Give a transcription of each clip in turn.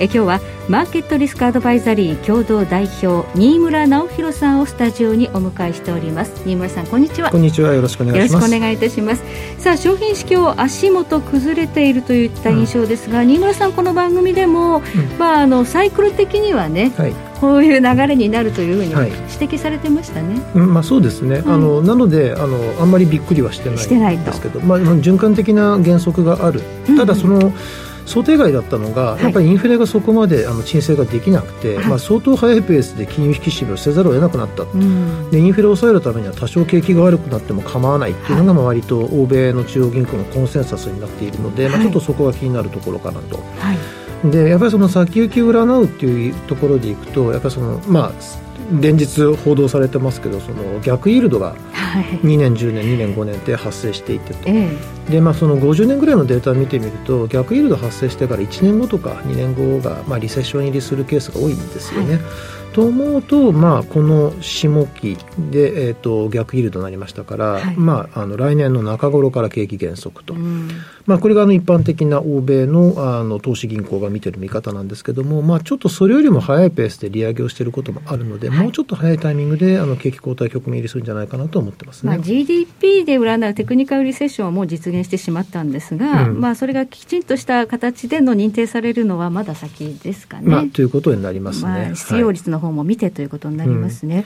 え今日はマーケットリスクアドバイザリー共同代表新村直弘さんをスタジオにお迎えしております。新村さんこんにちは。こんにちは。よろしくお願いします。よろしくお願いいたします。さあ商品市況足元崩れているといった印象ですが、うん、新村さんこの番組でも、うん、まああのサイクル的にはね、はい、こういう流れになるというふうに指摘されてましたね。はい、まあそうですね。あのなのであのあんまりびっくりはしてないんですけど、まあ循環的な原則がある。ただその、うん想定外だったのが、やっぱりインフレがそこまであの沈静ができなくて、はい、まあ、相当速いペースで金融引き締めをせざるを得なくなった、うん、でインフレを抑えるためには多少景気が悪くなっても構わないっていうのが、まあ、割と欧米の中央銀行のコンセンサスになっているので、まあ、ちょっとそこが気になるところかなと。はい。でやっぱりその先行きを占うっていうところでいくとやっぱりそのまあ連日報道されてますけどその逆イールドが2年、10年、2年、5年って発生していてと、でまあ、その50年ぐらいのデータを見てみると逆イールド発生してから1年後とか2年後が、まあ、リセッション入りするケースが多いんですよね。はいと思うと、まあ、この下期で、えーと、逆イールドになりましたから、はい、まあ、あの来年の中頃から景気減速と、まあ、これがあの一般的な欧米のあの投資銀行が見てる見方なんですけども、まあ、ちょっとそれよりも早いペースで利上げをしていることもあるので、はい、もうちょっと早いタイミングであの景気後退局面入りするんじゃないかなと思ってますね、まあ、GDP で占うテクニカルリセッションはもう実現してしまったんですが、うん、まあ、それがきちんとした形での認定されるのはまだ先ですかね。まあ、ということになりますね。まあ、失業率の方も見てということになりますね。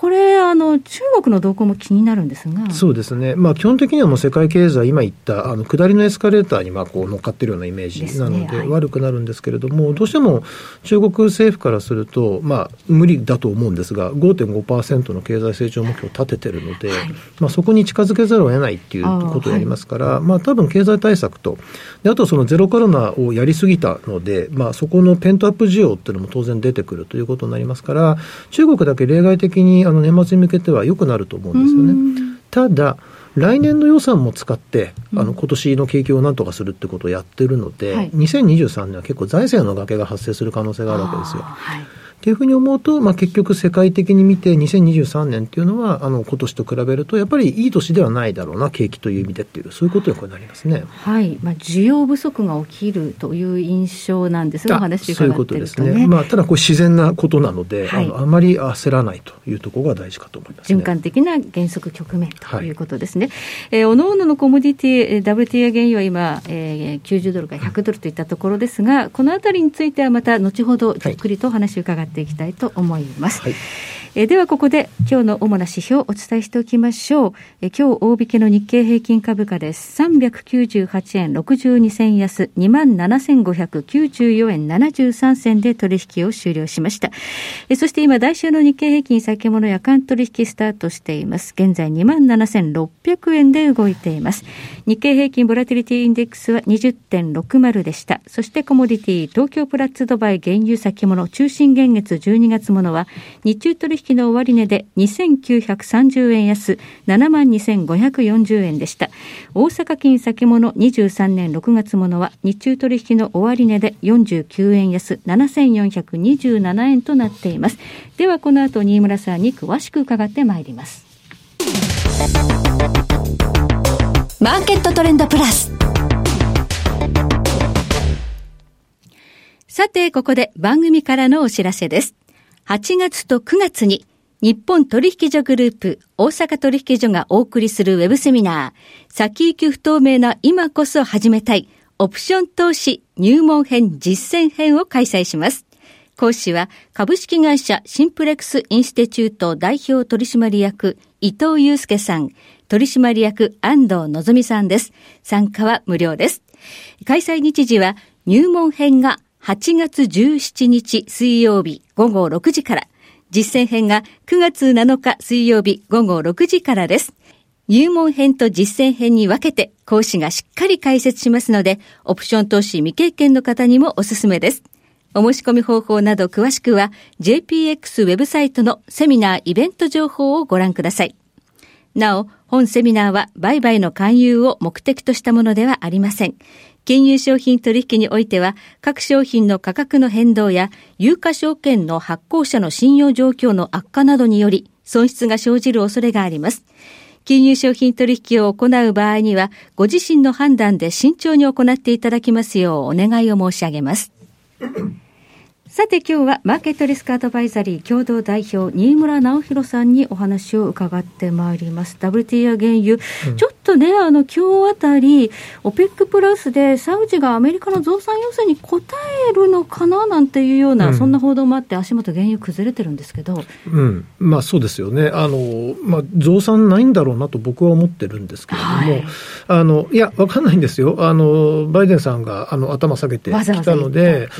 これあの、中国の動向も気になるんですが。そうですね、まあ、基本的にはもう世界経済、今言ったあの下りのエスカレーターにまあこう乗っかってるようなイメージなので、悪くなるんですけれども、どうしても中国政府からすると、まあ、無理だと思うんですが、5.5%の経済成長目標を立ててるので、はい、まあ、そこに近づけざるを得ないっていうことをやりますから、はい、まあ多分経済対策と、であとそのゼロコロナをやりすぎたので、まあ、そこのペントアップ需要っていうのも当然出てくるということになりますから、中国だけ例外的にあの年末に向けては良くなると思うんですよね。ただ来年の予算も使って、あの今年の景気をなんとかするってことをやってるので、はい、2023年は結構財政の崖が発生する可能性があるわけですよ。はいっていうふうに思うと、まあ、結局世界的に見て2023年っていうのは、あの、今年と比べると、やっぱりいい年ではないだろうな、景気という意味でっていう、そういうことになりますね。はい。まあ、需要不足が起きるという印象なんですが、お話伺ってると、ね、そういうことですね。まあ、ただこれ自然なことなので、はい、あのあまり焦らないというところが大事かと思います、ね、循環的な減速局面ということですね。はい、えー、おのおののコモディティ、WTA 原油は今、えー、90ドルから100ドルといったところですが、このあたりについてはまた後ほどじっくりとお話を伺ってていきたいと思います。思います。はいえではここで今日の主な指標をお伝えしておきましょう。え今日大引けの日経平均株価です。398円62銭安、27,594円73銭で取引を終了しました。えそして今、来週の日経平均先物夜間取引スタートしています。現在27,600円で動いています。日経平均ボラティリティインデックスは20.60でした。そしてコモディティ、東京プラッツドバイ原油先物中心現月12月ものは日中取引の終値で2930円安72,540円でした。大阪金先物23年6月ものは日中取引の終値で49円安7427円となっています。ではこの後新村さんに詳しく伺ってまいります。マーケットトレンドプラス。さて、ここで番組からのお知らせです。8月と9月に日本取引所グループ大阪取引所がお送りするウェブセミナー、先行き不透明な今こそ始めたいオプション投資入門編実践編を開催します。講師は株式会社シンプレックスインステチュート代表取締役伊藤祐介さん、取締役安藤のぞみさんです。参加は無料です。開催日時は入門編が8月17日水曜日午後6時から、実践編が9月7日水曜日午後6時からです。入門編と実践編に分けて講師がしっかり解説しますので、オプション投資未経験の方にもおすすめです。お申し込み方法など詳しくは JPX ウェブサイトのセミナーイベント情報をご覧ください。なお、本セミナーは売買の勧誘を目的としたものではありません。金融商品取引においては、各商品の価格の変動や、有価証券の発行者の信用状況の悪化などにより、損失が生じる恐れがあります。金融商品取引を行う場合には、ご自身の判断で慎重に行っていただきますようお願いを申し上げます。さて今日はマーケットリスクアドバイザリー共同代表新村直弘さんにお話を伺ってまいります。WTI 原油、うん、ちょっとね、あの今日あたり、OPEC プラスでサウジがアメリカの増産要請に応えるのかななんていうような、うん、そんな報道もあって、足元原油崩れてるんですけど。うん、まあそうですよね。あの、まあ増産ないんだろうなと僕は思ってるんですけれども、はい、あの、いや、わかんないんですよ。あの、バイデンさんがあの頭下げてきたので、わざわ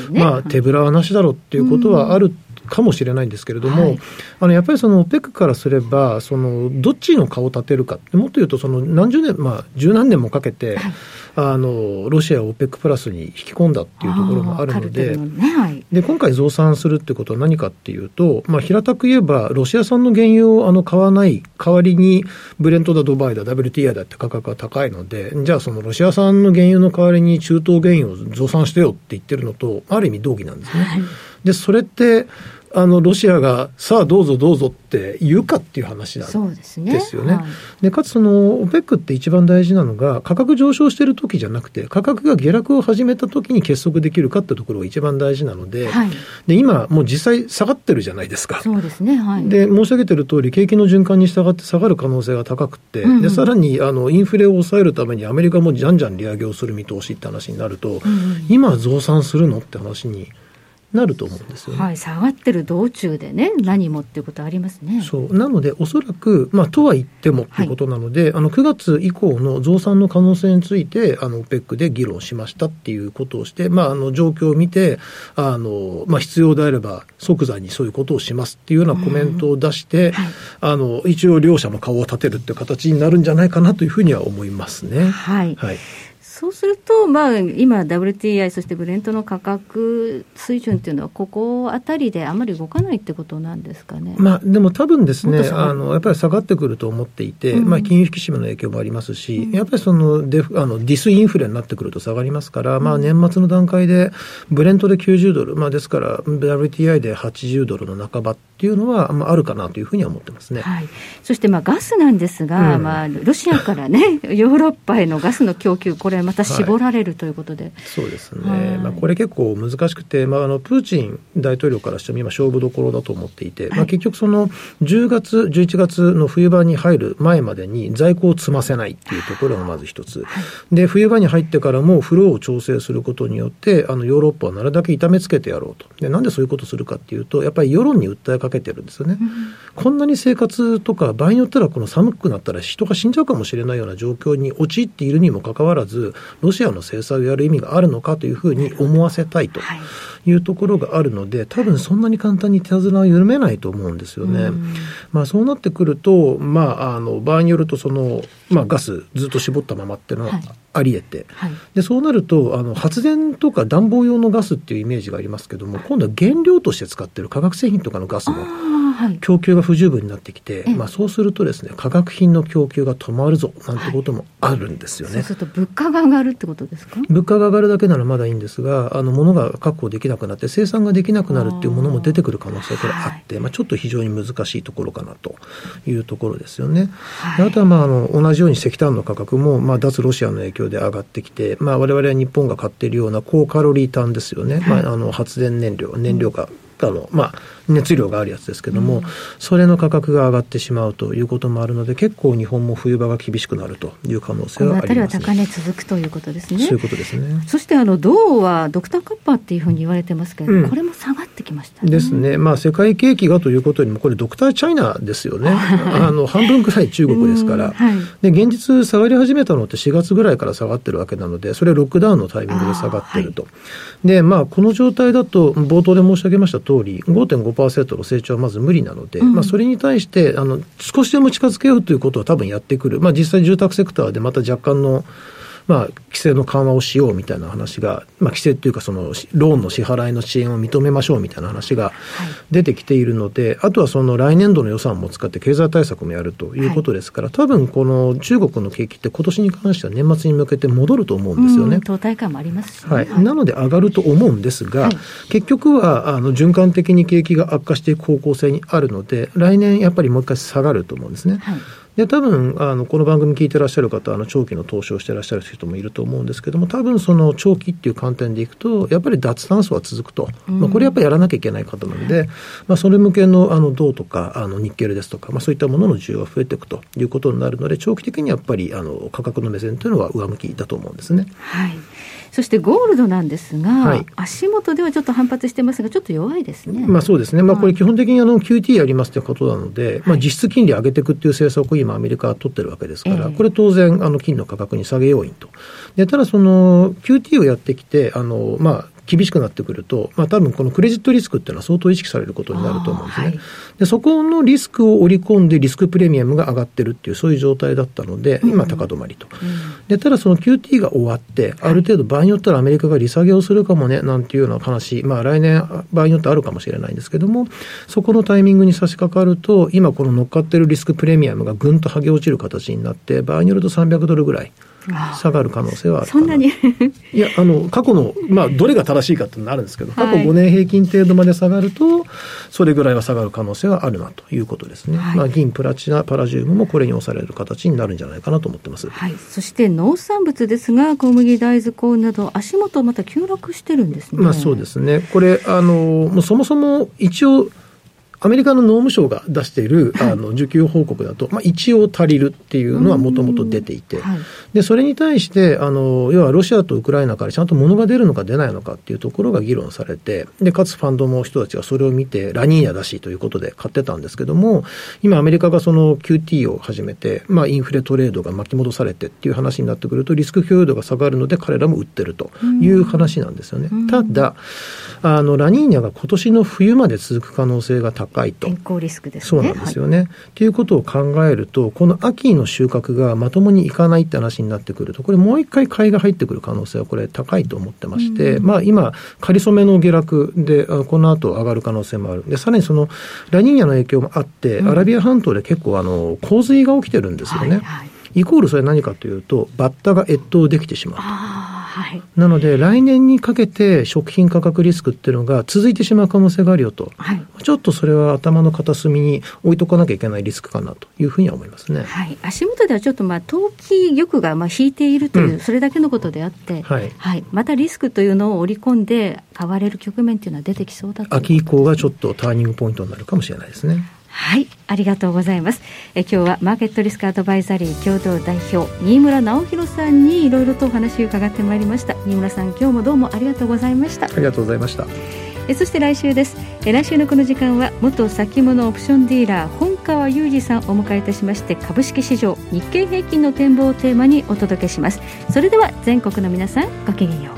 ざね、まあ手ぶらはなしだろうっていうことはあるかもしれないんですけれども、はい、あのやっぱりその OPEC からすれば、そのどっちの顔を立てるか、もっと言うと、その何十年、まあ、十何年もかけて、はい、あのロシアを OPEC プラスに引き込んだっていうところもあるので、ねはい、で今回増産するってことは何かっていうと、まあ、平たく言えば、ロシア産の原油をあの買わない代わりに、ブレントだ、ドバイだ、WTI だって価格が高いので、じゃあそのロシア産の原油の代わりに中東原油を増産してよって言ってるのと、ある意味同義なんですね。でそれってあのロシアがさあどうぞどうぞって言うかっていう話なんですよね。で、ね。はい、かつその OPEC って一番大事なのが価格上昇してる時じゃなくて価格が下落を始めた時に結束できるかってところが一番大事なのではい、で今もう実際下がってるじゃないですか。そうですね、はい、で申し上げてる通り景気の循環に従って下がる可能性が高くて、うんうん、でさらにあのインフレを抑えるためにアメリカもじゃんじゃん利上げをする見通しって話になると、うんうん、今増産するのって話になると思うんですよ、ね、はい、下がってる道中でね、何もっていうことありますね。そう。なので、おそらく、まあ、とは言ってもということなので、はい、あの9月以降の増産の可能性について、あの OPEC で議論しましたっていうことをして、まあ、あの状況を見て、あのまあ、必要であれば即座にそういうことをしますっていうようなコメントを出して、はい、あの一応、両者の顔を立てるっていう形になるんじゃないかなというふうには思いますね。はい、はいそうすると、まあ、今、WTI、そしてブレントの価格水準っていうのは、ここあたりであまり動かないってことなんですかね、まあ、でも多分ですねあの、やっぱり下がってくると思っていて、うん、まあ、金融引き締めの影響もありますし、うん、やっぱりそのデあのディスインフレになってくると下がりますから、まあ、年末の段階で、ブレントで90ドル、まあ、ですから、WTI で80ドルの半ばっていうのは、まあ、あるかなというふうには思ってますね、はい、そしてまあガスなんですが、うん、まあ、ロシアからね、ヨーロッパへのガスの供給、これ、また絞られるということで、はい、そうですね、はい、まあ、これ結構難しくて、まあ、あのプーチン大統領からしても今、勝負どころだと思っていて、まあ、結局、その10月、11月の冬場に入る前までに在庫を積ませないっていうところがまず一つ、で冬場に入ってからもフローを調整することによって、あのヨーロッパはなるだけ痛めつけてやろうと。で、なんでそういうことするかっていうと、やっぱり世論に訴えかけてるんですよね。うん、こんなに生活とか、場合によったらこの寒くなったら人が死んじゃうかもしれないような状況に陥っているにもかかわらず、ロシアの制裁をやる意味があるのかというふうに思わせたいとい。うところがあるので、多分そんなに簡単に手綱を緩めないと思うんですよね。うん、まあ、そうなってくると、まあ、あの場合によるとその、まあ、ガスずっと絞ったままっていうのは、あり得て、はい、でそうなるとあの発電とか暖房用のガスっていうイメージがありますけども今度は原料として使ってる化学製品とかのガスも供給が不十分になってきて、はい、まあ、そうするとですね化学品の供給が止まるぞなんてこともあるんですよね、はい、そうすると物価が上がるってことですか？物価が上がるだけならまだいいんですがあの物が確保できなくなって生産ができなくなるっていうものも出てくる可能性があって、まあ、ちょっと非常に難しいところかなというところですよね。あとはまああの同じように石炭の価格も、まあ、脱ロシアの影響で上がってきて、まあ、我々は日本が買っているような高カロリー炭ですよね、まあ、あの発電燃料燃料があの、まあ、熱量があるやつですけども、うん、それの価格が上がってしまうということもあるので、結構日本も冬場が厳しくなるという可能性はあります、ね、高値続くということですね。そういうことですね。そしてあの銅はドクターカッパーっていうふうに言われてますけれども、うん、これも下がってきました、ね、ですね。まあ世界景気がということよりもこれドクターチャイナですよね。あの半分くらい中国ですから。はい、で現実下がり始めたのって4月ぐらいから下がってるわけなので、それロックダウンのタイミングで下がってると。はい、でまあこの状態だと冒頭で申し上げました通り、5.5%の成長まず無理なので、うん、まあ、それに対してあの少しでも近づけようということは多分やってくる、まあ、実際住宅セクターでまた若干のまあ、規制の緩和をしようみたいな話が、まあ、規制っていうか、その、ローンの支払いの支援を認めましょうみたいな話が出てきているので、はい、あとはその来年度の予算も使って経済対策もやるということですから、はい、多分この中国の景気って今年に関しては年末に向けて戻ると思うんですよね。党大会もありますし、ね、はい。なので上がると思うんですが、結局は、あの、循環的に景気が悪化していく方向性にあるので、来年やっぱりもう一回下がると思うんですね。で多分あのこの番組聞いてらっしゃる方あの長期の投資をしてらっしゃる人もいると思うんですけども多分その長期っていう観点でいくとやっぱり脱炭素は続くと、うん、まあ、これやっぱりやらなきゃいけない方なので、まあ、それ向けのあの銅とかあのニッケルですとか、まあ、そういったものの需要が増えていくということになるので長期的にやっぱりあの価格の目線というのは上向きだと思うんですね。はいそしてゴールドなんですが、はい、足元ではちょっと反発してますが、ちょっと弱いですね。まあそうですね。まあこれ基本的にあの QT やりますということなので、はい、まあ実質金利上げていくっていう政策を今アメリカは取ってるわけですから、えー、これ当然あの金の価格に下げ要因と。で、ただその QT をやってきて、あの、まあ厳しくなってくると、まあ多分このクレジットリスクっていうのは相当意識されることになると思うんですね。はい、で、そこのリスクを織り込んでリスクプレミアムが上がってるっていう、そういう状態だったので、今高止まりと。うん、で、ただその QT が終わって、ある程度場合によったらアメリカが利下げをするかもね、なんていうような話、まあ来年場合によってあるかもしれないんですけども、そこのタイミングに差し掛かると、今この乗っかってるリスクプレミアムがぐんと剥げ落ちる形になって、場合によると300ドルぐらい。下がる可能性はあるそんなに。いやあの過去の、まあ、どれが正しいかっていうのはあるんですけど、過去5年平均程度まで下がるとそれぐらいは下がる可能性はあるなということですね、はい、まあ、銀プラチナパラジウムもこれに押される形になるんじゃないかなと思ってます、はい、そして農産物ですが小麦大豆コーンなど足元また急落してるんですね、まあ、そうですね。これあのもうそもそも一応アメリカの農務省が出している、あの需給報告だと、まあ、一応足りるっていうのはもともと出ていて、でそれに対してあの、要はロシアとウクライナからちゃんと物が出るのか出ないのかっていうところが議論されて、でかつファンドの人たちがそれを見て、ラニーニャだしということで買ってたんですけども、今、アメリカがその QT を始めて、まあ、インフレトレードが巻き戻されてっていう話になってくると、リスク許容度が下がるので、彼らも売ってるという話なんですよね。ただあの、ラニーニャが今年の冬まで続く可能性が高いと。健康リスクですね。そうなんですよね。はい、いうことを考えると、この秋の収穫がまともにいかないって話になってくると、これもう一回買いが入ってくる可能性はこれ高いと思ってまして、うん、まあ今、仮初めの下落で、この後上がる可能性もある。で、さらにそのラニーニャの影響もあって、うん、アラビア半島で結構あの、洪水が起きてるんですよね。はいはいイコールそれ何かというと、バッタが越冬できてしまうはい、なので、来年にかけて食品価格リスクっていうのが続いてしまう可能性があるよと、はい、ちょっとそれは頭の片隅に置いとかなきゃいけないリスクかなというふうには思いますね、はい、足元ではちょっと、まあ、投機玉がまあ引いているという、それだけのことであって、はい、はい、またリスクというのを織り込んで、買われる局面というのは出てきそうだと秋以降がちょっとターニングポイントになるかもしれないですね。はい、ありがとうございます。え今日はマーケットリスクアドバイザリー共同代表新村直弘さんにいろいろとお話を伺ってまいりました。新村さん、今日もどうもありがとうございました。ありがとうございました。えそして来週です。え来週のこの時間は元先物オプションディーラー本川裕二さんをお迎えいたしまして株式市場日経平均の展望をテーマにお届けします。それでは全国の皆さんごきげんよう。